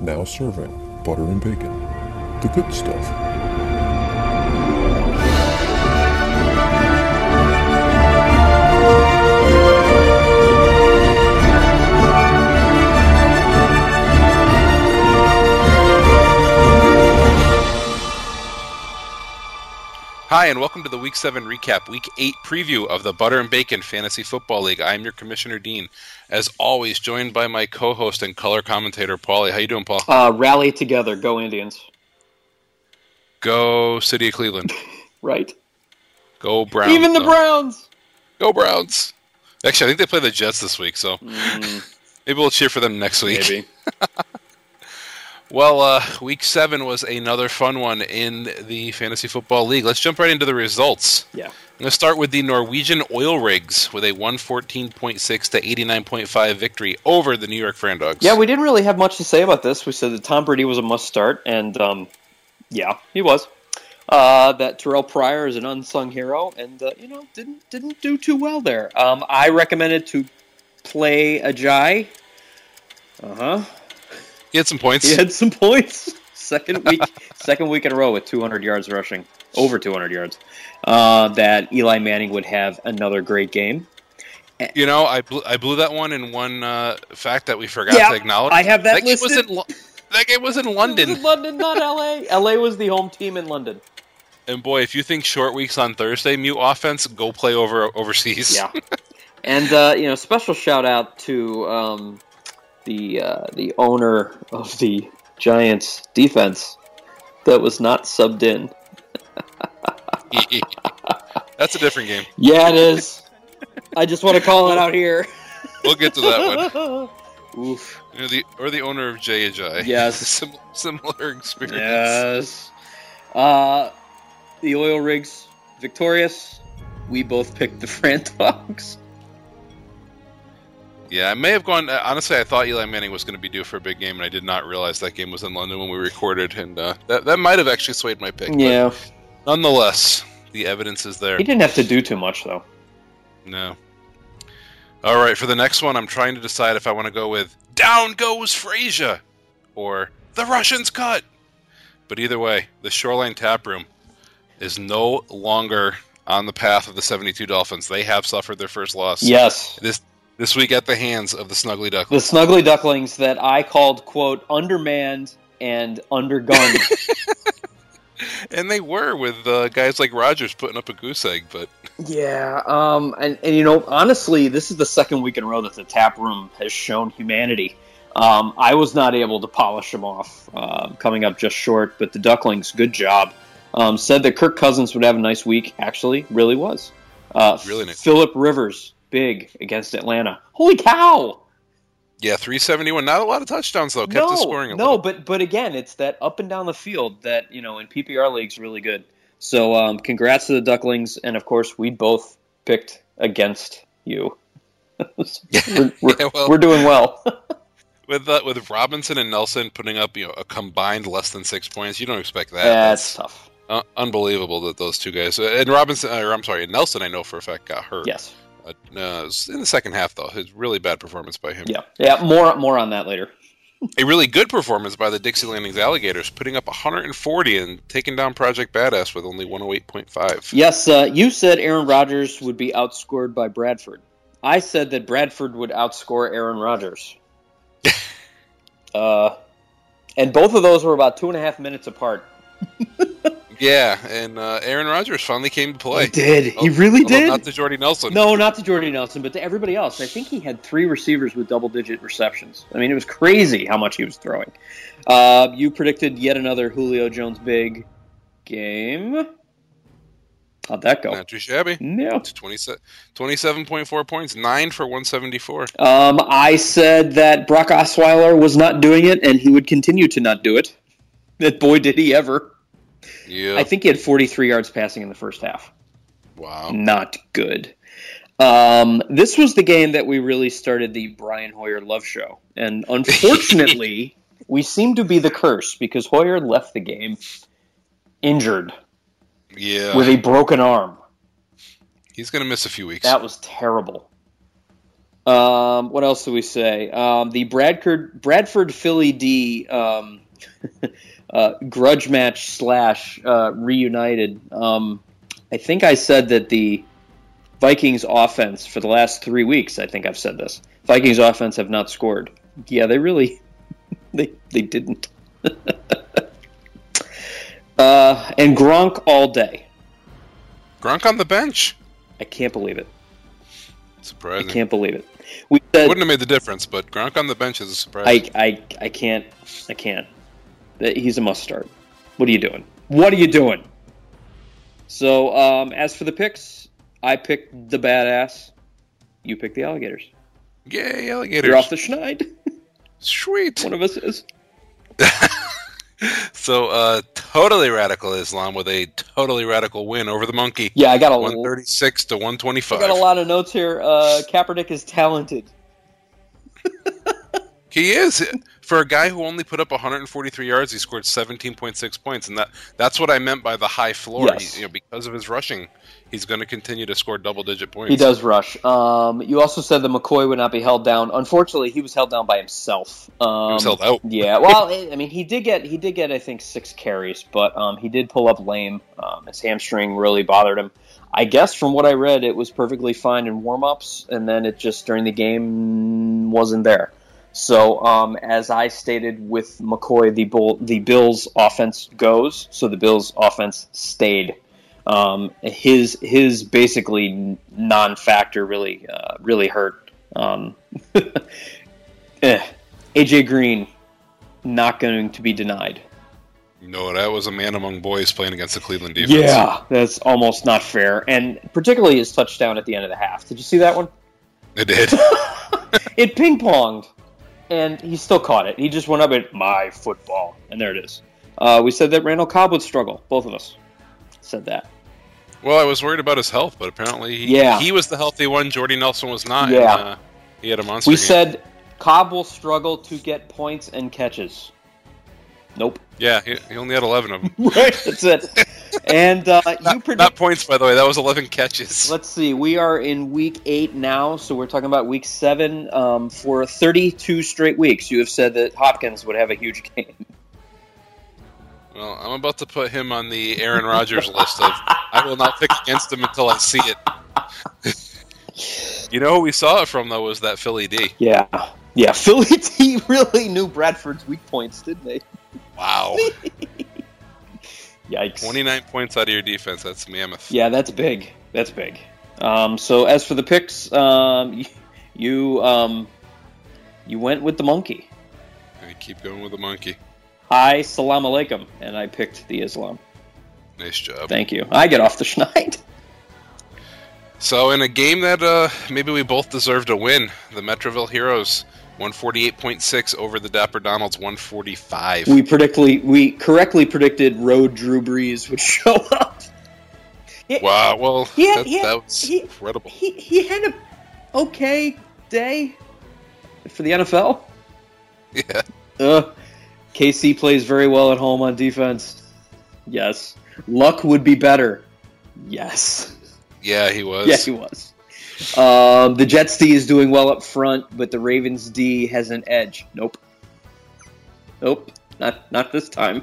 Now serving butter and bacon. The good stuff. Hi, and welcome to the Week 7 recap, Week 8 preview of the Butter and Bacon Fantasy Football League. I am your Commissioner Dean, as always, joined by my co-host and color commentator, Paulie. How you doing, Paul? Uh, rally together, go Indians. Go City of Cleveland. Right. Go Browns. Even the No. Browns. Go Browns. Actually, I think they play the Jets this week, so maybe we'll cheer for them next week. Maybe. Well, uh, week seven was another fun one in the Fantasy Football League. Let's jump right into the results. Yeah. I'm going to start with the Norwegian Oil Rigs with a 114.6 to 89.5 victory over the New York Fran Dogs. Yeah, we didn't really have much to say about this. We said that Tom Brady was a must start, and um, yeah, he was. Uh, that Terrell Pryor is an unsung hero, and uh, you know didn't didn't do too well there. Um, I recommended to play Ajayi. Uh huh. He had some points. He had some points. Second week, second week in a row with 200 yards rushing, over 200 yards. Uh, that Eli Manning would have another great game. You know, I blew, I blew that one in one uh, fact that we forgot Yeah, to acknowledge. I have that that game was listed. in Lo- that game was in It was London. in London, not LA. LA was the home team in London. And boy, if you think short weeks on Thursday mute offense, go play over overseas. Yeah. and uh, you know, special shout out to um, the uh, the owner of the Giants defense that was not subbed in. That's a different game. Yeah, it is. I just want to call it out here. We'll get to that one. Oof. Or the or the owner of J J. Yes. Sim- similar experience. Yes. Uh, the oil rigs victorious. We both picked the Fran Dogs. Yeah, I may have gone. uh, Honestly, I thought Eli Manning was going to be due for a big game, and I did not realize that game was in London when we recorded, and uh, that that might have actually swayed my pick. Yeah. nonetheless, the evidence is there. He didn't have to do too much though. No. All right, for the next one, I'm trying to decide if I want to go with "Down Goes Frazier" or "The Russians Cut." But either way, the Shoreline Tap Room is no longer on the path of the 72 Dolphins. They have suffered their first loss Yes. this this week at the hands of the Snuggly Ducklings. The snuggly ducklings that I called quote undermanned and undergunned. And they were with uh, guys like Rogers putting up a goose egg, but yeah, um, and, and you know, honestly, this is the second week in a row that the tap room has shown humanity. Um, I was not able to polish them off, uh, coming up just short, but the ducklings, good job. Um, said that Kirk Cousins would have a nice week. Actually, really was. Uh, Really nice. Philip Rivers, big against Atlanta. Holy cow! yeah, 371. Not a lot of touchdowns though. Kept no, scoring a no, little. but but again, it's that up and down the field that you know in PPR leagues really good. So um, congrats to the Ducklings, and of course we both picked against you. we're, we're, Yeah, well- we're doing well. With uh, with Robinson and Nelson putting up you know a combined less than six points, you don't expect that. That's tough. uh, unbelievable that those two guys and Robinson, or I'm sorry, Nelson. I know for a fact got hurt. Yes. Uh, no, in the second half though. His really bad performance by him. Yeah. Yeah. More more on that later. A really good performance by the Dixie Landings Alligators, putting up 140 and taking down Project Badass with only 108.5. Yes. Uh, you said Aaron Rodgers would be outscored by Bradford. I said that Bradford would outscore Aaron Rodgers. uh, and both of those were about two and a half minutes apart. Yeah, and uh, Aaron Rodgers finally came to play. He did. He really did. Not to Jordy Nelson. No, not to Jordy Nelson, but to everybody else. I think he had three receivers with double digit receptions. I mean, it was crazy how much he was throwing. Uh, you predicted yet another Julio Jones big game. How'd that go? Not too shabby. No. It's 27 27.4 points, 9 for 174. Um, I said that Brock Osweiler was not doing it, and he would continue to not do it. That boy did he ever. Yeah. I think he had 43 yards passing in the first half. wow. not good. Um, this was the game that we really started the Brian Hoyer love show, and unfortunately, we seem to be the curse because Hoyer left the game injured Yeah. with a broken arm. He's going to miss a few weeks. That was terrible. Um, what else do we say? Um, the Bradford Bradford Philly D um, uh, grudge match slash uh, reunited. Um, I think I said that the Vikings offense for the last three weeks. I think I've said this. Vikings offense have not scored. Yeah, they really they they didn't. uh, and Gronk all day. Gronk on the bench. I can't believe it. I can't believe it. We said Wouldn't have made the difference, but Gronk on the bench is a surprise. I, I, I can't. I can't. He's a must start. What are you doing? What are you doing? So, um, as for the picks, I picked the badass. You picked the alligators. Yay, alligators. You're off the schneid. Sweet. One of us is. So, uh, totally radical Islam with a totally radical win over the monkey. Yeah, I got a, 136 to I 125. got a lot of notes here. Uh, Kaepernick is talented. He is for a guy who only put up 143 yards. He scored 17.6 points, and that that's what I meant by the high floor. Yes. He, you know, because of his rushing, he's going to continue to score double-digit points. He does rush. Um, you also said that McCoy would not be held down. Unfortunately, he was held down by himself. Um, He was held out. Yeah, well, I mean, he did get he did get I think six carries, but um, he did pull up lame. Um, his hamstring really bothered him. I guess from what I read, it was perfectly fine in warm-ups, and then it just during the game wasn't there. So, um, as I stated with McCoy, the Bull, the Bills' offense goes. So the Bills' offense stayed. Um, his his basically non-factor really uh, really hurt. Um, eh. AJ Green not going to be denied. No, that was a man among boys playing against the Cleveland defense. Yeah, that's almost not fair, and particularly his touchdown at the end of the half. Did you see that one? it did. It ping ponged, and he still caught it. He just went up at my football, and there it is. Uh, we said that Randall Cobb would struggle. Both of us said that. well, I was worried about his health, but apparently he, Yeah. he was the healthy one. Jordy Nelson was not. Yeah. and, uh, he had a monster. We game. said Cobb will struggle to get points and catches. Nope. yeah, he, he only had 11 of them. Right. That's it. And uh, you Not, predict. not points, by the way. That was 11 catches. Let's see. We are in week eight now, so we're talking about week seven. Um, for 32 straight weeks, you have said that Hopkins would have a huge game. Well, I'm about to put him on the Aaron Rodgers list of I will not pick against him until I see it. you know who we saw it from though was that Philly D. Yeah. Yeah. Philly T really knew Bradford's weak points, didn't they? Wow, Yikes. 29 points out of your defense. That's mammoth. Yeah, that's big. That's big. Um, so as for the picks, um, you um, you went with the monkey. I keep going with the monkey. Hi, salam alaikum, and I picked the Islam. Nice job. Thank you. I get off the schneid. So in a game that uh, maybe we both deserved a win, the Metroville Heroes 148.6 over the Dapper Donalds 145. We predictly we correctly predicted Road Drew Brees would show up. wow, well Yeah, that, yeah, that was he- incredible. He he had a okay day for the NFL. Yeah. Uh, KC plays very well at home on defense. Yes. Luck would be better. Yes. Yeah, he was. Yeah, he was. Um, the Jets D is doing well up front, but the Ravens D has an edge. Nope. Nope. Not not this time.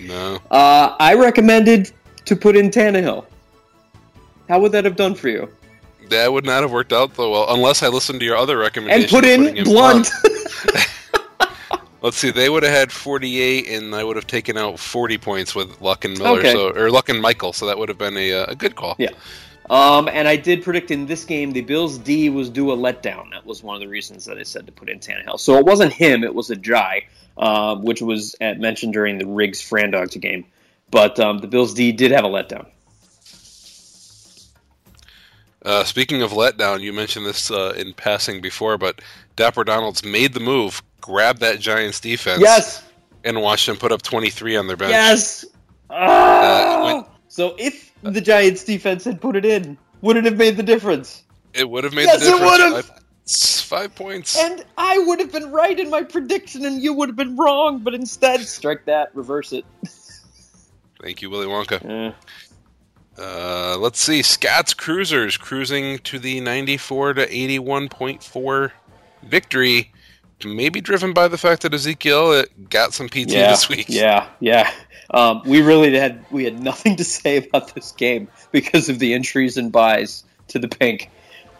No. Uh, I recommended to put in Tannehill. How would that have done for you? That would not have worked out though well unless I listened to your other recommendation. And put in putting Blunt. Let's see, they would have had 48, and I would have taken out 40 points with Luck and Miller, Okay. so or Luck and Michael, so that would have been a, uh, a good call. Yeah. Um, and I did predict in this game the Bills D was due a letdown. That was one of the reasons that I said to put in Tannehill. So it wasn't him; it was Ajayi, uh, which was at, mentioned during the Rigs Frandogs game. But um, the Bills D did have a letdown. Uh, speaking of letdown, you mentioned this uh, in passing before, but Dapper Donalds made the move, grabbed that Giants defense, Yes, and watched them put up 23 on their bench. yes. Ah! so if the Giants defense had put it in, would it have made the difference? It would have made Yes, the it would've. Five, five points. And I would have been right in my prediction, and you would have been wrong. But instead, strike that, reverse it. Thank you, Willy Wonka. Uh, let's see. Scott's Cruisers cruising to the 94 to 81.4 victory. Maybe driven by the fact that Ezekiel uh, got some PT yeah, this week. Yeah, yeah. Um, we really had we had nothing to say about this game because of the entries and byes to the pink.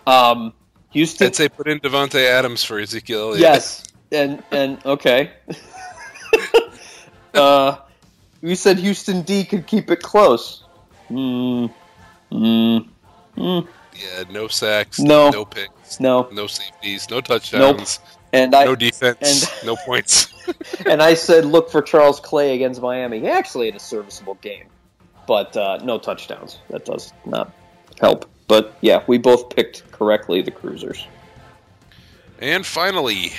Um, Houston. I'd say put in Davante Adams for Ezekiel. Yes, and and okay. uh, you said Houston D could keep it close. Mm, mm, mm, Yeah, no sacks, No. no picks, no, no safeties, no touchdowns, and I no defense, and- no points. and I said look for Charles Clay against Miami. He actually had a serviceable game, but uh, no touchdowns. That does not help. But yeah, we both picked correctly the Cruisers. and finally,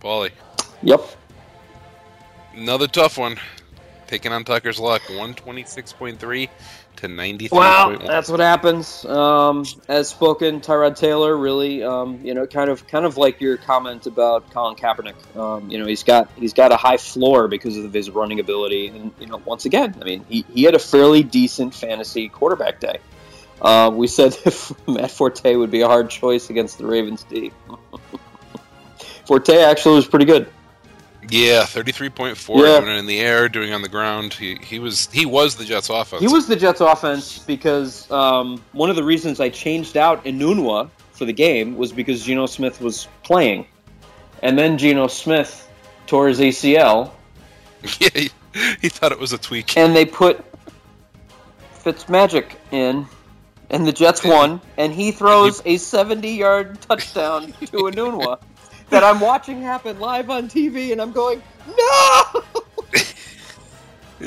Paulie, Yep. another tough one. Taking on Tucker's luck, 126.3 to 93.1. Well, that's what happens. Um, as spoken, Tyrod Taylor really, um, you know, kind of, kind of like your comment about Colin Kaepernick. Um, you know, he's got he's got a high floor because of his running ability, and you know, once again, I mean, he, he had a fairly decent fantasy quarterback day. Uh, we said Matt Forte would be a hard choice against the Ravens D. Forte actually was pretty good. Yeah, 33.4 Yeah. doing it in the air, doing it on the ground. He he was he was the Jets offense. He was the Jets' offense because um, one of the reasons I changed out Enunwa for the game was because Geno Smith was playing, and then Geno Smith tore his ACL, yeah, he, he thought it was a tweak. and they put Fitzmagic in, and the Jets won, and he throws a 70-yard touchdown to Enunwa that I'm watching happen live on TV, and I'm going, no!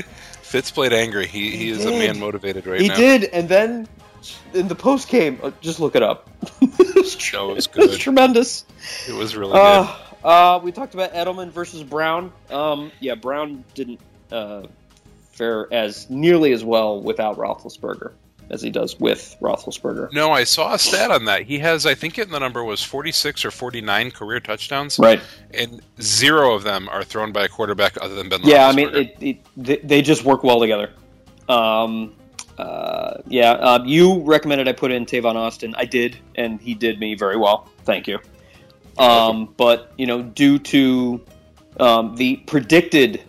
Fitz played angry. He he is a man motivated right he now. He did, and then in the post game, uh, just look it up. it was, was it was good. tremendous. It was really good. Uh, uh, we talked about Edelman versus Brown. Um, yeah, Brown didn't uh, fare as nearly as well without Roethlisberger as he does with Roethlisberger. No, I saw a stat on that. He has, I think, it the number was 46 or 49 career touchdowns, Right. and zero of them are thrown by a quarterback other than Ben. Yeah, I mean, it, it, they, just work well together. Um, uh, yeah, uh, you recommended I put in Tavon Austin. I did, and he did me very well. Thank you. Um, but you know, due to um, the predicted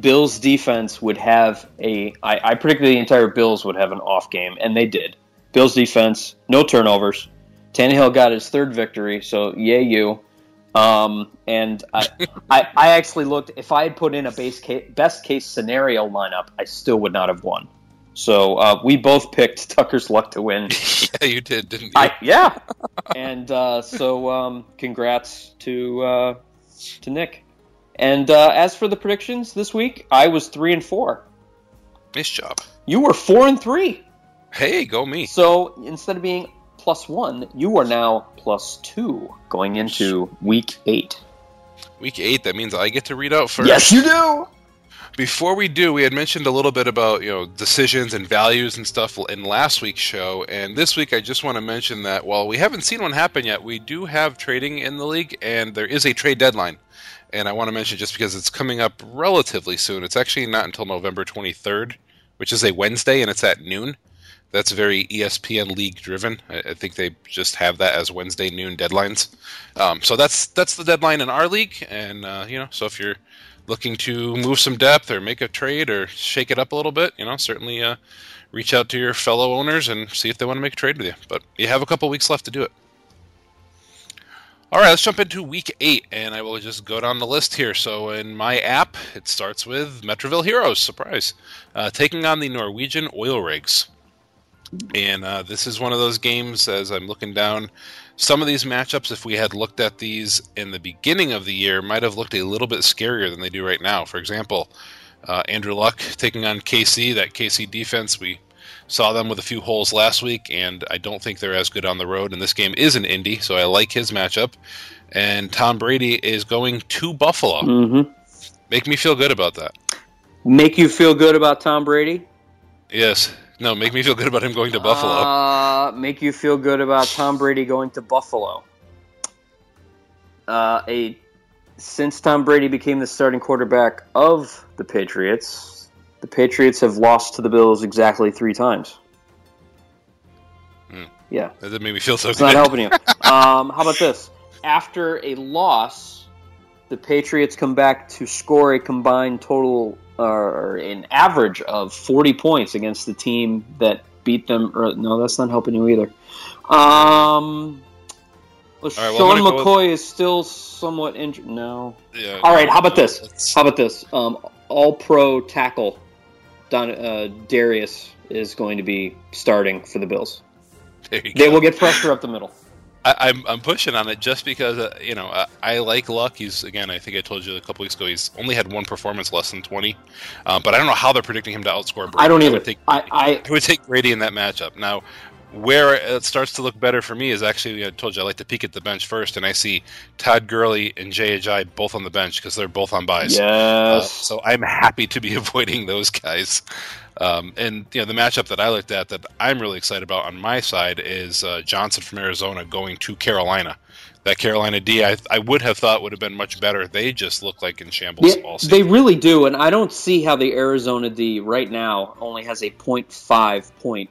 Bills defense would have a, I, I predicted the entire Bills would have an off game, and they did. Bills defense, no turnovers. Tannehill got his third victory, so yay you. Um, and I, I, I actually looked. If I had put in a base case, best case scenario lineup, I still would not have won. So uh, we both picked Tucker's luck to win. yeah, you did, didn't you? I, yeah, and uh, so um, congrats to uh, to Nick. And uh, as for the predictions this week, I was three and four. nice job. You were four and three. Hey, go me. So instead of being plus one, you are now plus two going into week eight. Week eight. That means I get to read out first. Yes, you do. Before we do, we had mentioned a little bit about you know decisions and values and stuff in last week's show, and this week I just want to mention that while we haven't seen one happen yet, we do have trading in the league, and there is a trade deadline. And I want to mention just because it's coming up relatively soon. It's actually not until November 23rd, which is a Wednesday, and it's at noon. That's very ESPN league driven. I, I think they just have that as Wednesday noon deadlines. Um, so that's that's the deadline in our league, and uh, you know, so if you're looking to move some depth or make a trade or shake it up a little bit, you know, certainly uh, reach out to your fellow owners and see if they want to make a trade with you. But you have a couple weeks left to do it. All right, let's jump into week eight, and I will just go down the list here. So in my app, it starts with Metroville Heroes, surprise, uh, taking on the Norwegian oil rigs. And uh, this is one of those games, as I'm looking down, some of these matchups, if we had looked at these in the beginning of the year, might have looked a little bit scarier than they do right now. For example, uh, Andrew Luck taking on KC, that KC defense, we saw them with a few holes last week, and I don't think they're as good on the road. And this game is an indie, so I like his matchup. And Tom Brady is going to Buffalo. Mm-hmm. Make me feel good about that. Make you feel good about Tom Brady? Yes. No, make me feel good about him going to Buffalo. Uh, make you feel good about Tom Brady going to Buffalo. Uh, a since Tom Brady became the starting quarterback of the Patriots, The Patriots have lost to the Bills exactly three times. Hmm. Yeah, That didn't make me feel so it's good. not helping you. Um, how about this? After a loss, the Patriots come back to score a combined total or an average of 40 points against the team that beat them. Or, no, that's not helping you either. Um, well, right, well, Sean gonna with- McCoy is still somewhat injured. No. Yeah, All right, how about this? How about this? Um, all pro tackle Don, uh, Dareus is going to be starting for the Bills. They go. will get pressure up the middle. I, I'm I'm pushing on it just because uh, you know I, I like Luck. He's again I think I told you a couple weeks ago he's only had one performance less than 20, uh, but I don't know how they're predicting him to outscore. Brady. I don't either. would take, I, I I would take Brady in that matchup. Now, where it starts to look better for me is actually I told you I like to peek at the bench first, and I see Todd Gurley and Jay Ajayi both on the bench because they're both on byes. Uh, yes. so I'm happy to be avoiding those guys. Um, and you know the matchup that I looked at that I'm really excited about on my side is uh, Johnson from Arizona going to Carolina. That Carolina D, I, I would have thought would have been much better. They just look like in shambles Yeah, all they really do, and I don't see how the Arizona D right now only has a 0.5 point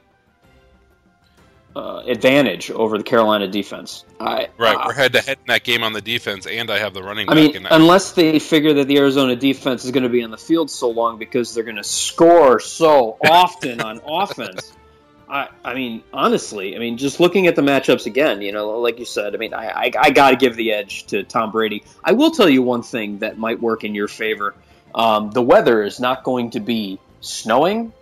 uh, advantage over the Carolina defense. I, right, I- we're head to head in that game on the defense, and I have the running I mean, unless they figure that the Arizona defense is going to be on the field so long because they're going to score so often on offense. I, I mean, honestly, I mean, just looking at the matchups again, you know, like you said, I mean, I, I, I got to give the edge to Tom Brady. I will tell you one thing that might work in your favor. Um, the weather is not going to be snowing,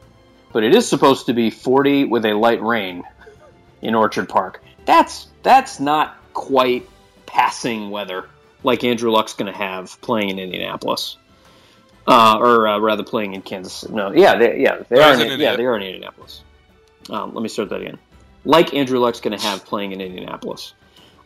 but it is supposed to be 40 with a light rain in Orchard Park. That's that's not quite passing weather like Andrew Luck's going to have playing in Indianapolis, uh, or uh, rather playing in Kansas. No, yeah, they, yeah, they are. In, in yeah, they are in Indianapolis. Um, let me start that again. Like Andrew Luck's going to have playing in Indianapolis.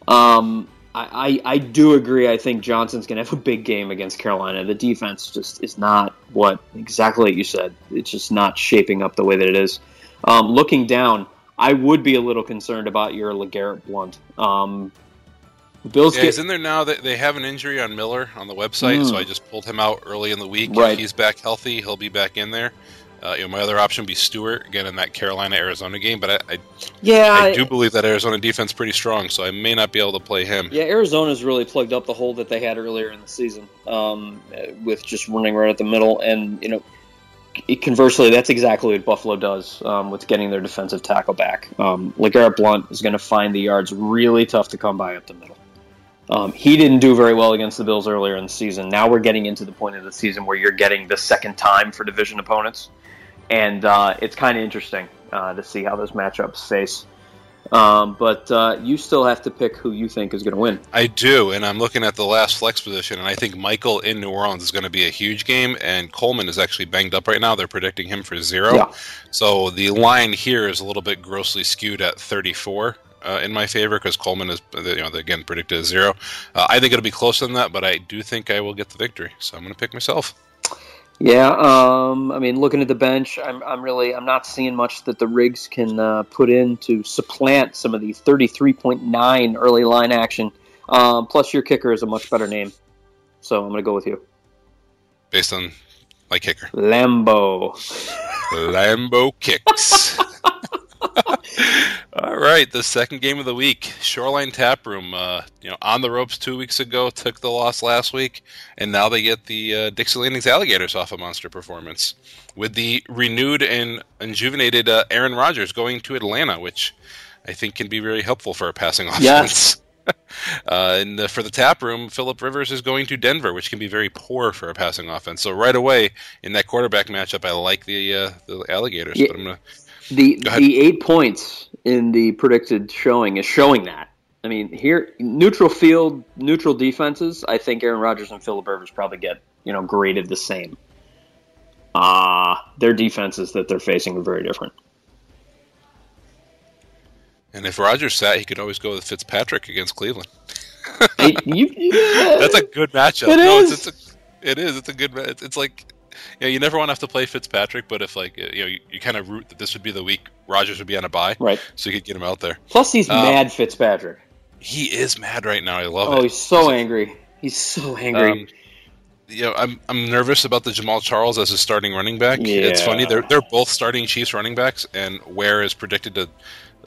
Um, I, I, I do agree. I think Johnson's going to have a big game against Carolina. The defense just is not what exactly you said. It's just not shaping up the way that it is. Um, looking down, I would be a little concerned about your LeGarrette Blunt. Um, the Bills yeah, get he's in there now. They, they have an injury on Miller on the website, Mm. so I just pulled him out early in the week. Right. If he's back healthy, he'll be back in there. Uh, you know, my other option would be Stewart again in that Carolina Arizona game, but I, I yeah, I do believe that Arizona defense pretty strong, so I may not be able to play him. Yeah, Arizona's really plugged up the hole that they had earlier in the season um, with just running right at the middle. And, you know, conversely, that's exactly what Buffalo does um, with getting their defensive tackle back. Um, LeGarrette Blunt is going to find the yards really tough to come by up the middle. Um, he didn't do very well against the Bills earlier in the season. Now we're getting into the point of the season where you're getting the second time for division opponents. And uh, it's kind of interesting uh, to see how those matchups face. Um, but uh, you still have to pick who you think is going to win. I do, and I'm looking at the last flex position, and I think Michael in New Orleans is going to be a huge game, and Coleman is actually banged up right now. They're predicting him for zero. Yeah. So the line here is a little bit grossly skewed at 34 uh, in my favor because Coleman is, you know, again predicted as zero. Uh, I think it'll be closer than that, but I do think I will get the victory. So I'm going to pick myself. Yeah, um, I mean, looking at the bench, I'm, I'm really I'm not seeing much that the rigs can uh, put in to supplant some of the 33.9 early line action. Um, plus, your kicker is a much better name, so I'm going to go with you, based on my kicker. Lambo. Lambo kicks. All right, the second game of the week, Shoreline Tap Room. Uh, you know, on the ropes two weeks ago, took the loss last week, and now they get the uh, Dixie Landings Alligators off a monster performance with the renewed and rejuvenated uh, Aaron Rodgers going to Atlanta, which I think can be very helpful for a passing offense. Yes. Uh, and uh, for the tap room, Philip Rivers is going to Denver, which can be very poor for a passing offense. So right away in that quarterback matchup, I like the uh, the Alligators. Yeah. But I'm gonna The the eight points in the predicted showing is showing that. I mean, here neutral field, neutral defenses. I think Aaron Rodgers and Philip Rivers probably get you know graded the same. Uh their defenses that they're facing are very different. and if Rodgers sat, he could always go with Fitzpatrick against Cleveland. Hey, you- That's a good matchup. It no, is. It's, it's a it is. It's a good. It's, it's like. Yeah, you never want to have to play Fitzpatrick, but if like you know you, you kind of root that this would be the week Rodgers would be on a bye, right. so you could get him out there. Plus, he's Um, mad Fitzpatrick. He is mad right now. I love Oh, it. he's so angry. He's so angry. Um, you know, I'm I'm nervous about the Jamaal Charles as a starting running back. It's funny they're they're both starting Chiefs running backs, and Ware is predicted to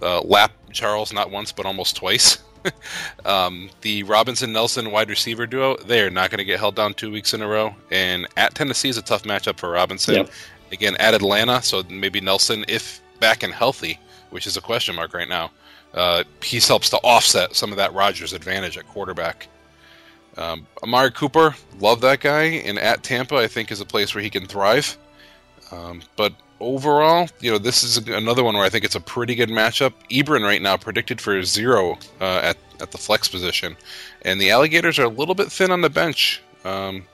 uh, lap Charles not once but almost twice. um, the Robinson Nelson wide receiver duo they are not going to get held down two weeks in a row, and at Tennessee is a tough matchup for Robinson. Yep. Again, at Atlanta, so maybe Nelson, if back and healthy, which is a question mark right now, uh, he helps to offset some of that Rodgers advantage at quarterback. Um, Amari Cooper, love that guy, and at Tampa, I think is a place where he can thrive. Um, but overall, you know, this is another one where I think it's a pretty good matchup. Ebron right now predicted for zero uh, at at the flex position, and the Alligators are a little bit thin on the bench. Um,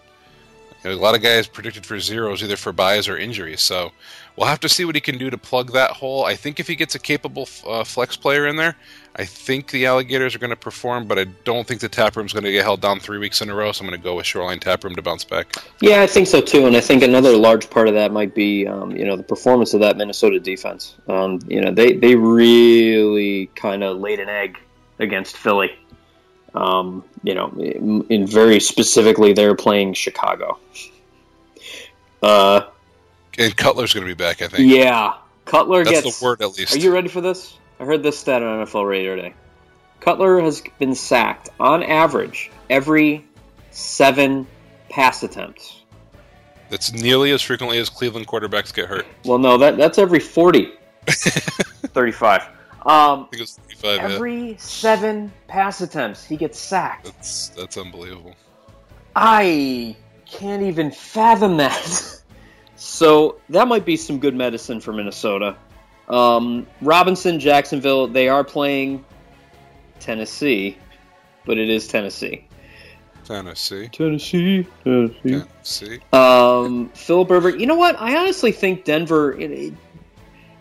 you know, a lot of guys predicted for zeros, either for byes or injuries. So we'll have to see what he can do to plug that hole. I think if he gets a capable uh, flex player in there, I think the Alligators are going to perform, but I don't think the tap room's going to get held down three weeks in a row. So I'm going to go with Shoreline Tap Room to bounce back. Yeah, I think so too, and I think another large part of that might be, um, you know, the performance of that Minnesota defense. Um, you know, they they really kind of laid an egg against Philly. Um, you know, in, in very specifically, they're playing Chicago. Uh, And Cutler's going to be back, I think. yeah, Cutler That's gets. the word, at least. Are you ready for this? I heard this stat on NFL Radio today. Cutler has been sacked on average every seven pass attempts. That's nearly as frequently as Cleveland quarterbacks get hurt. Well, no, that that's every 40. 35. Um, I think it's 35. yeah. every seven pass attempts, he gets sacked. That's that's unbelievable. I can't even fathom that. so that might be some good medicine for Minnesota. Um, Robinson, Jacksonville, they are playing Tennessee, but it is Tennessee. Tennessee. Tennessee, Tennessee. Tennessee. Um, Philip Rivers. You know what? I honestly think Denver. It, it-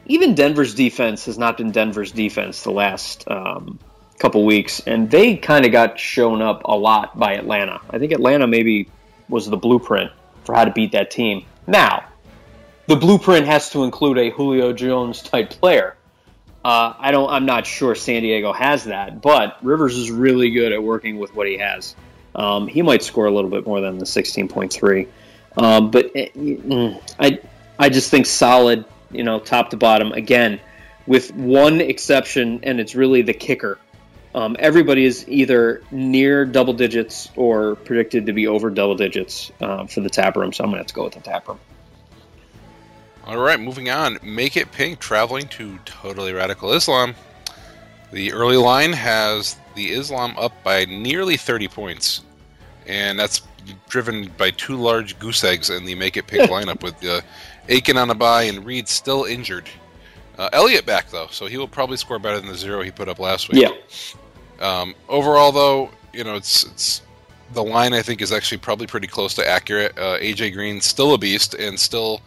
even Denver's defense has not been Denver's defense the last um, couple weeks, and they kind of got shown up a lot by Atlanta. I think Atlanta maybe was the blueprint for how to beat that team. Now, the blueprint has to include a Julio Jones type player. Uh, I don't. I'm not sure San Diego has that, but Rivers is really good at working with what he has. Um, he might score a little bit more than the 16.3. Um, but eh, mm, I, I just think solid, you know, top to bottom. Again, with one exception, and it's really the kicker. Um, everybody is either near double digits or predicted to be over double digits uh, for the tap room. So I'm going to have to go with the tap room. All right, moving on. Make it pink traveling to totally radical Islam. The early line has the Islam up by nearly 30 points, and that's driven by two large goose eggs in the Make It Pink lineup with uh, Aiken on a bye and Reed still injured. Uh, Elliott back though, so he will probably score better than the zero he put up last week. Yeah. Um, overall, though, you know, it's it's the line I think is actually probably pretty close to accurate. Uh, AJ Green still a beast and still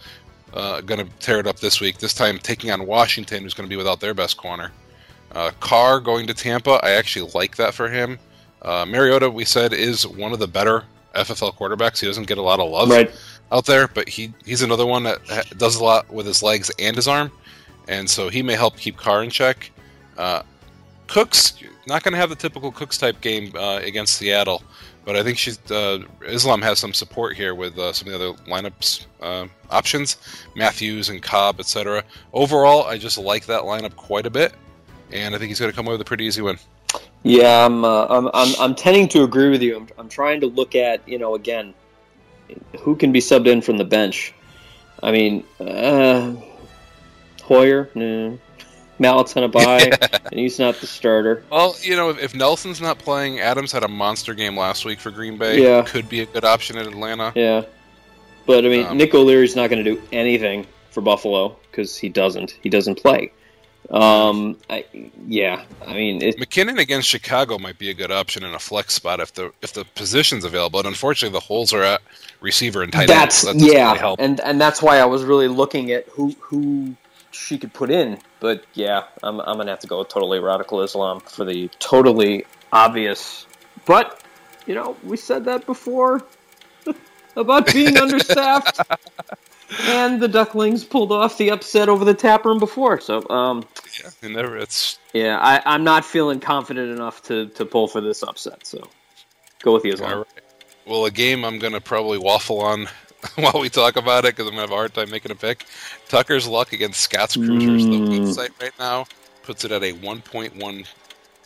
uh, going to tear it up this week. This time taking on Washington, who's going to be without their best corner. Uh, Carr going to Tampa, I actually like that for him. Uh, Mariota, we said, is one of the better FFL quarterbacks. He doesn't get a lot of love Right. Out there, but he he's another one that does a lot with his legs and his arm, and so he may help keep Carr in check. Uh, Cooks not going to have the typical Cooks type game uh, against Seattle, but I think she's uh, Islam has some support here with uh, some of the other lineups uh, options, Matthews and Cobb, etc. Overall, I just like that lineup quite a bit, and I think he's going to come away with a pretty easy win. Yeah, I'm, uh, I'm, I'm, I'm tending to agree with you. I'm, I'm trying to look at, you know, again, who can be subbed in from the bench. I mean, uh, Hoyer, no. Mallett's on a bye, and he's not the starter. Well, you know, if, if Nelson's not playing, Adams had a monster game last week for Green Bay. Yeah. Could be a good option at Atlanta. Yeah, but I mean, Um, Nick O'Leary's not going to do anything for Buffalo because he doesn't. He doesn't play. Um, I, yeah, I mean, it, McKinnon against Chicago might be a good option in a flex spot if the if the position's available. But unfortunately, the holes are at receiver and tight end. that's so that yeah, really help. and and that's why I was really looking at who who she could put in. But yeah, I'm I'm gonna have to go with totally radical Islam for the totally obvious. But you know, we said that before about being understaffed, and the Ducklings pulled off the upset over the tap room before. So um, Yeah, and never, it's yeah, I, I'm not feeling confident enough to to pull for this upset. So go with the Islam. all right. Well, a game I'm going to probably waffle on while we talk about it because I'm going to have a hard time making a pick. Tucker's luck against Scott's Cruisers. The Mm. league site right now puts it at a 1.1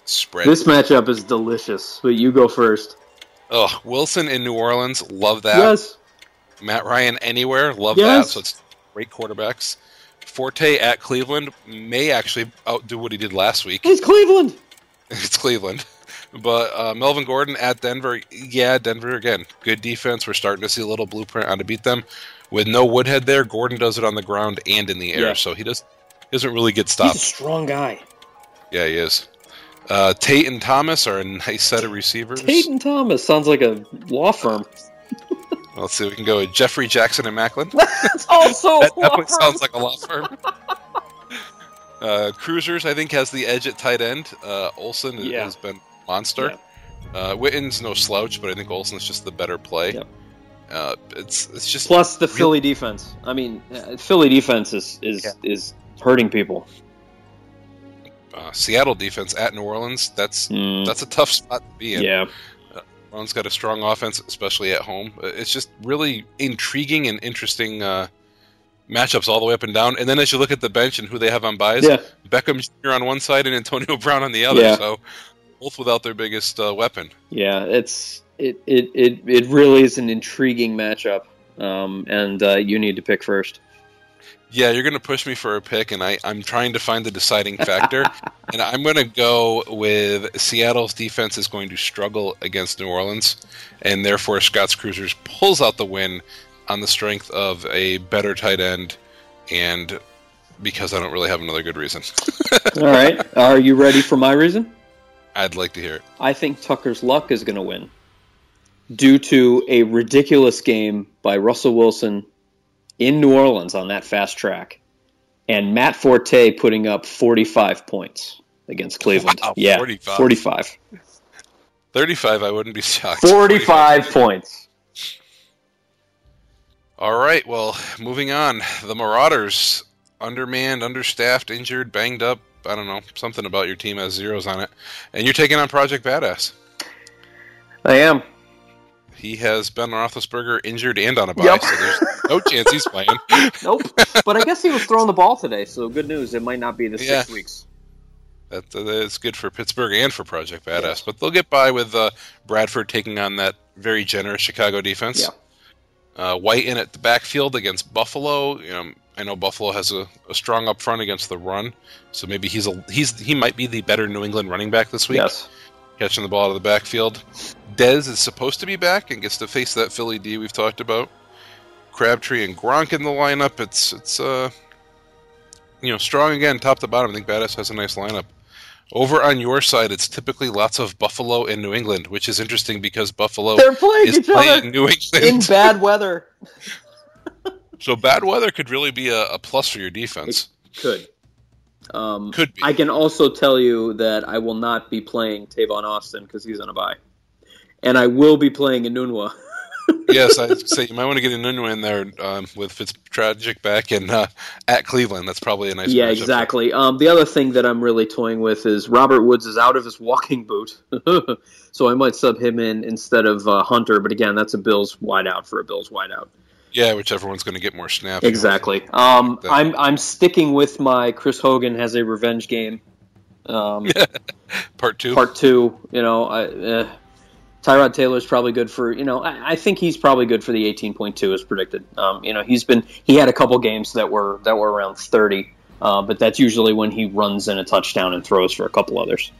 spread. This matchup is delicious, but you go first. oh, Wilson in New Orleans, love that. yes. Matt Ryan anywhere, love Yes. that. So it's great quarterbacks. Forte at Cleveland may actually outdo what he did last week. It's Cleveland. it's Cleveland. But uh, Melvin Gordon at Denver, yeah, Denver again. Good defense. We're starting to see a little blueprint on to beat them. With no Woodhead there, Gordon does it on the ground and in the air, Yeah. so he does doesn't really get He's a stopped. strong guy. Yeah, he is. Uh, Tate and Thomas are a nice set of receivers. Tate and Thomas sounds like a law firm. Let's see, we can go with Jeffery Jackson and Maclin. That's also that definitely firm. sounds like a law firm. Uh, Cruisers, I think, has the edge at tight end. Uh, Olsen has- Yeah. has been monster. Uh, Witten's no slouch, but I think Olsen's just the better play. Yep. Uh, it's it's just Plus the Real- Philly defense. I mean, uh, Philly defense is is Yeah. is hurting people. uh, Seattle defense at New Orleans. That's Mm, that's a tough spot to be in. yeah. Orleans got a strong offense, especially at home. Uh, It's just really intriguing and interesting uh, matchups all the way up and down. And then as you look at the bench and who they have on buys, Yeah. Beckham Jr. on one side and Antonio Brown on the other. Yeah. So both without their biggest uh, weapon. Yeah, it's it, it, it, it really is an intriguing matchup, um, and uh, you need to pick first. Yeah, you're going to push me for a pick, and I, I'm trying to find the deciding factor. and I'm going to go with Seattle's defense is going to struggle against New Orleans, and therefore Scott's Cruisers pulls out the win on the strength of a better tight end, and because I don't really have another good reason. All right, are you ready for my reason? I'd like to hear it. I think Tucker's luck is going to win due to a ridiculous game by Russell Wilson in New Orleans on that fast track, and Matt Forte putting up 45 points against Cleveland. Wow, yeah, 45. 45. 35, I wouldn't be shocked. 45 points. All right, well, moving on. The Marauders, undermanned, understaffed, injured, banged up. I don't know. Something about your team has zeros on it. And you're taking on Project Badass. I am. He has Ben Roethlisberger injured and on a bye, Yep. so there's no chance he's playing. Nope. but I guess he was throwing the ball today, so good news. It might not be the six Yeah. weeks. That, that's good for Pittsburgh and for Project Badass. But they'll get by with uh, Bradford taking on that very generous Chicago defense. Uh, White in at the backfield against Buffalo. You know, I know Buffalo has a, a strong up front against the run, so maybe he's a he's he might be the better New England running back this week. Yes. Catching the ball out of the backfield. Dez is supposed to be back and gets to face that Philly D we've talked about. Crabtree and Gronk in the lineup. It's it's uh you know strong again, top to bottom. I think Badass has a nice lineup. Over on your side, it's typically lots of Buffalo and New England, which is interesting because Buffalo They're playing is each playing other New in bad weather. so bad weather could really be a, a plus for your defense. Could. Um, Could be. I can also tell you that I will not be playing Tavon Austin because he's on a bye, and I will be playing Enunwa. yes, I'd say you might want to get a Nunu in there um, with Fitztragic back and uh, at Cleveland. That's probably a nice. yeah, exactly. Um, the other thing that I'm really toying with is Robert Woods is out of his walking boot, so I might sub him in instead of uh, Hunter. But again, that's a Bills wideout for a Bills wideout. Yeah, whichever one's going to get more snaps. Exactly. Um, I'm I'm sticking with my Chris Hogan has a revenge game. Um, Part two. part two. You know, I, uh, Tyrod Taylor's probably good for. You know, I, I think he's probably good for the 18.2 as predicted. Um, you know, he's been he had a couple games that were that were around 30, uh, but that's usually when he runs in a touchdown and throws for a couple others.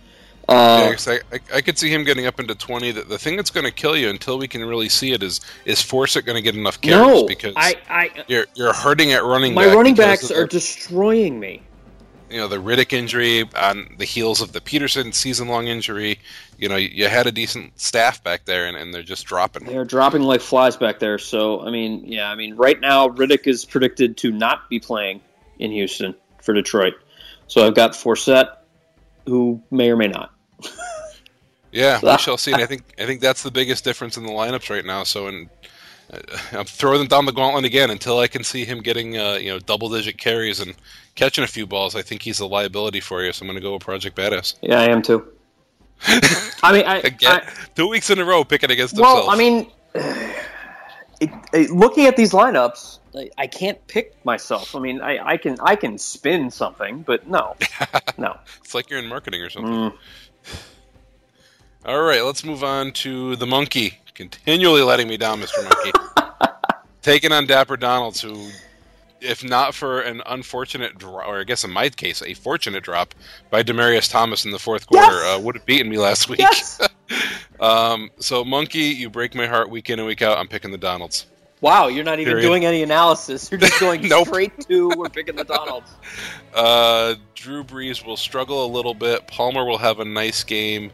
Yeah, Uh, 'cause I, I, I could see him getting up into twenty. The, the thing that's going to kill you until we can really see it is is Forsett going to get enough carries no, because I, I you're you're hurting at running. my back running backs are the, destroying me. you know the Riddick injury on the heels of the Peterson season long injury. You know you, you had a decent staff back there and, and they're just dropping. They're dropping like flies back there. So I mean, yeah, I mean, right now Riddick is predicted to not be playing in Houston for Detroit. So I've got Forsett, who may or may not. Yeah, we shall see. And I think I think that's the biggest difference in the lineups right now. So, uh, I'm throwing them down the gauntlet again until I can see him getting uh, you know double digit carries and catching a few balls. I think he's a liability for you. So I'm going to go with Project Badass Yeah, I am too. I mean, I, again. I two weeks in a row picking against well, himself. I mean, it, it, looking at these lineups, I, I, can't pick myself. I mean, I, I, can I can spin something, but no, no. it's like you're in marketing or something. Mm. All right, let's move on to the monkey. Continually letting me down, Mr. Monkey. Taking on Dapper Donalds, who, if not for an unfortunate drop, or I guess in my case, a fortunate drop by Demaryius Thomas in the fourth quarter, yes! uh, would have beaten me last week. Yes! um, so, Monkey, you break my heart week in and week out. I'm picking the Donalds. Wow, you're not even Period. doing any analysis. You're just going nope. straight to we're picking the Donalds. Uh, Drew Brees will struggle a little bit. Palmer will have a nice game,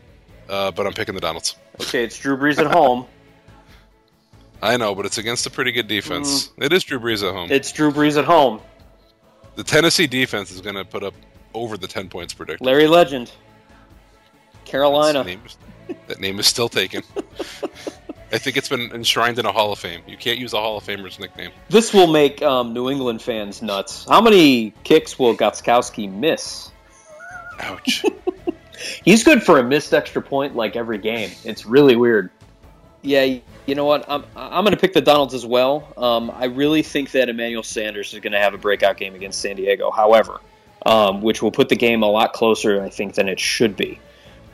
uh, but I'm picking the Donalds. Okay, it's Drew Brees at home. I know, but it's against a pretty good defense. Mm. It is Drew Brees at home. It's Drew Brees at home. The Tennessee defense is going to put up over the 10 points predicted. Larry Legend. Carolina. Name that name is still taken. I think it's been enshrined in a Hall of Fame. You can't use a Hall of Famer's nickname. This will make um, New England fans nuts. How many kicks will Gostkowski miss? Ouch. He's good for a missed extra point like every game. It's really weird. Yeah, you know what? I'm I'm going to pick the Donalds as well. Um, I really think that Emmanuel Sanders is going to have a breakout game against San Diego. However, um, which will put the game a lot closer, I think, than it should be.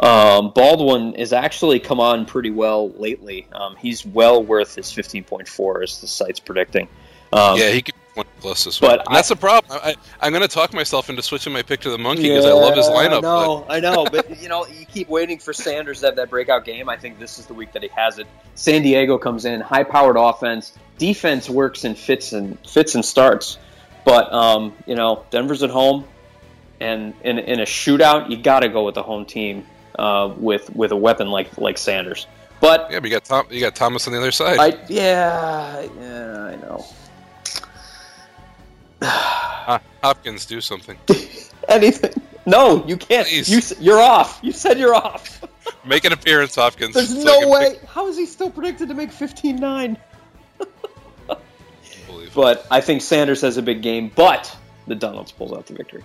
Um, Baldwin has actually come on pretty well lately. Um, he's well worth his 15.4 as the site's predicting. Um, yeah, he could one plus this but that's the problem. I, am going to talk myself into switching my pick to the monkey because yeah, I love his lineup. I know, but. I know, but you know, you keep waiting for Sanders to have that breakout game. I think this is the week that he has it. San Diego comes in, high-powered offense, defense works and fits and fits and starts, but um, you know, Denver's at home, and in, in a shootout, you got to go with the home team uh, with with a weapon like like Sanders. But yeah, but you got Tom, you got Thomas on the other side. I, yeah, yeah, I know. Hopkins, do something. Anything? No, you can't. Please. You, you're off. You said you're off. make an appearance, Hopkins. There's so no way. Pick... How is he still predicted to make 15-9? but I think Sanders has a big game, but the Donalds pulls out the victory.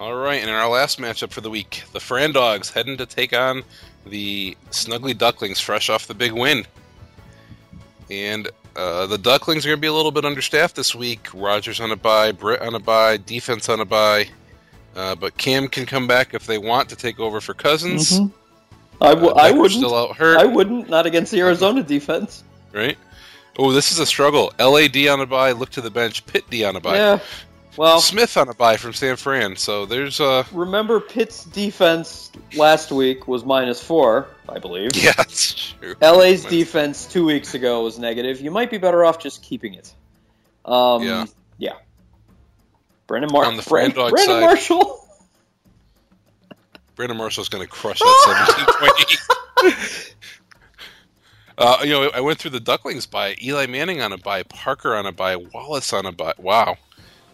All right, and in our last matchup for the week, the Fran Dogs heading to take on the Snuggly Ducklings, fresh off the big win. And uh, the Ducklings are going to be a little bit understaffed this week. Rodgers on a bye, Britt on a bye, defense on a bye. Uh, but Cam can come back if they want to take over for Cousins. Mm-hmm. I, w- uh, I wouldn't. Still out hurt. I wouldn't. Not against the Arizona defense. Right. Oh, this is a struggle. LAD on a bye. Look to the bench. Pitt D on a bye. Yeah. Well, Smith on a bye from San Fran. So there's uh Remember Pitt's defense last week was minus four, I believe. Yeah, that's true. LA's defense two weeks ago was negative. You might be better off just keeping it. Um, yeah. Yeah. Brandon Marshall. On the Brand- Brandon side, Marshall. Brandon Marshall's going to crush that 17 Uh, you know, I went through the Ducklings by Eli Manning on a bye, Parker on a bye, Wallace on a bye. Wow.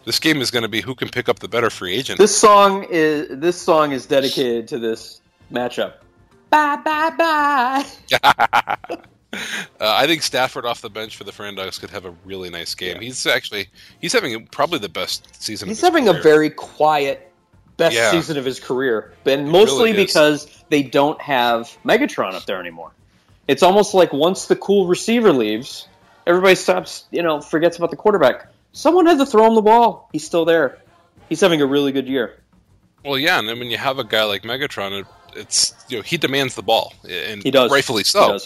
This game is going to be who can pick up the better free agent. This song is this song is dedicated to this matchup. Bye bye bye. uh, I think Stafford off the bench for the Fran Dogs could have a really nice game. Yeah. He's actually he's having probably the best season. He's having career. a very quiet best yeah. season of his career, and mostly really because they don't have Megatron up there anymore. It's almost like once the cool receiver leaves, everybody stops, you know, forgets about the quarterback. Someone had to throw him the ball. He's still there. He's having a really good year. Well, yeah, and then when you have a guy like Megatron, it, it's you know he demands the ball, and he does, rightfully so.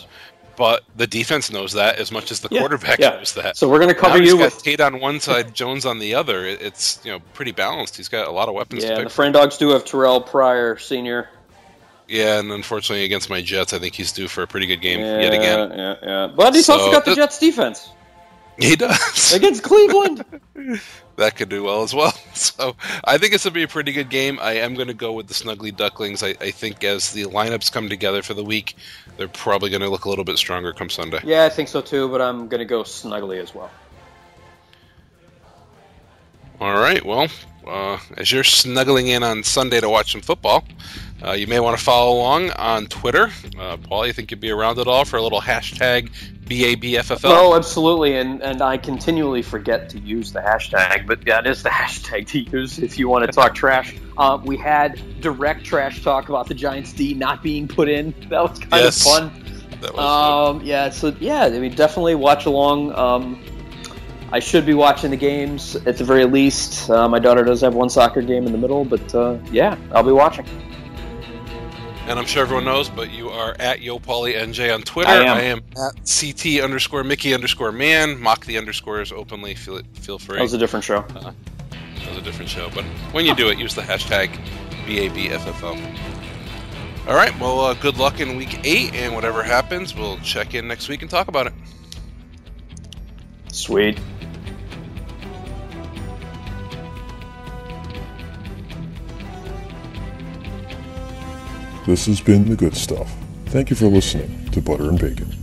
But the defense knows that as much as the yeah, quarterback yeah. knows that. So we're going to cover now you with Tate on one side, Jones on the other. It's you know pretty balanced. He's got a lot of weapons. Yeah, the Fran Dogs do have Terrelle Pryor Senior. Yeah, and unfortunately against my Jets, I think he's due for a pretty good game yeah, yet again. Yeah, yeah. But he's so, also got the Jets defense. He does against Cleveland. that could do well as well. So I think it's gonna be a pretty good game. I am going to go with the Snuggly Ducklings. I, I, think as the lineups come together for the week, they're probably going to look a little bit stronger come Sunday. Yeah, I think so too. But I'm going to go Snuggly as well. All right. Well, uh, as you're snuggling in on Sunday to watch some football, uh, you may want to follow along on Twitter. Uh, Paul, you think you'd be around at all for a little hashtag BABFFL? Oh, absolutely. And, and I continually forget to use the hashtag, but that is the hashtag to use if you want to talk trash. Uh, we had direct trash talk about the Giants D not being put in. That was kind yes. of fun. That was Um, yeah, so yeah, I mean, definitely watch along. Um, I should be watching the games at the very least. Uh, my daughter does have one soccer game in the middle, but uh, yeah, I'll be watching. And I'm sure everyone knows, but you are at YoPollyNJ on Twitter. I am. at CT underscore Mickey underscore man. Mock the underscores openly. Feel it, feel free. That was a different show. That was a different show. But when you do it, use the hashtag BABFFL. All right. Well, uh, good luck in week eight, and whatever happens, we'll check in next week and talk about it. Sweet. This has been The Good Stuff. Thank you for listening to Butter and Bacon.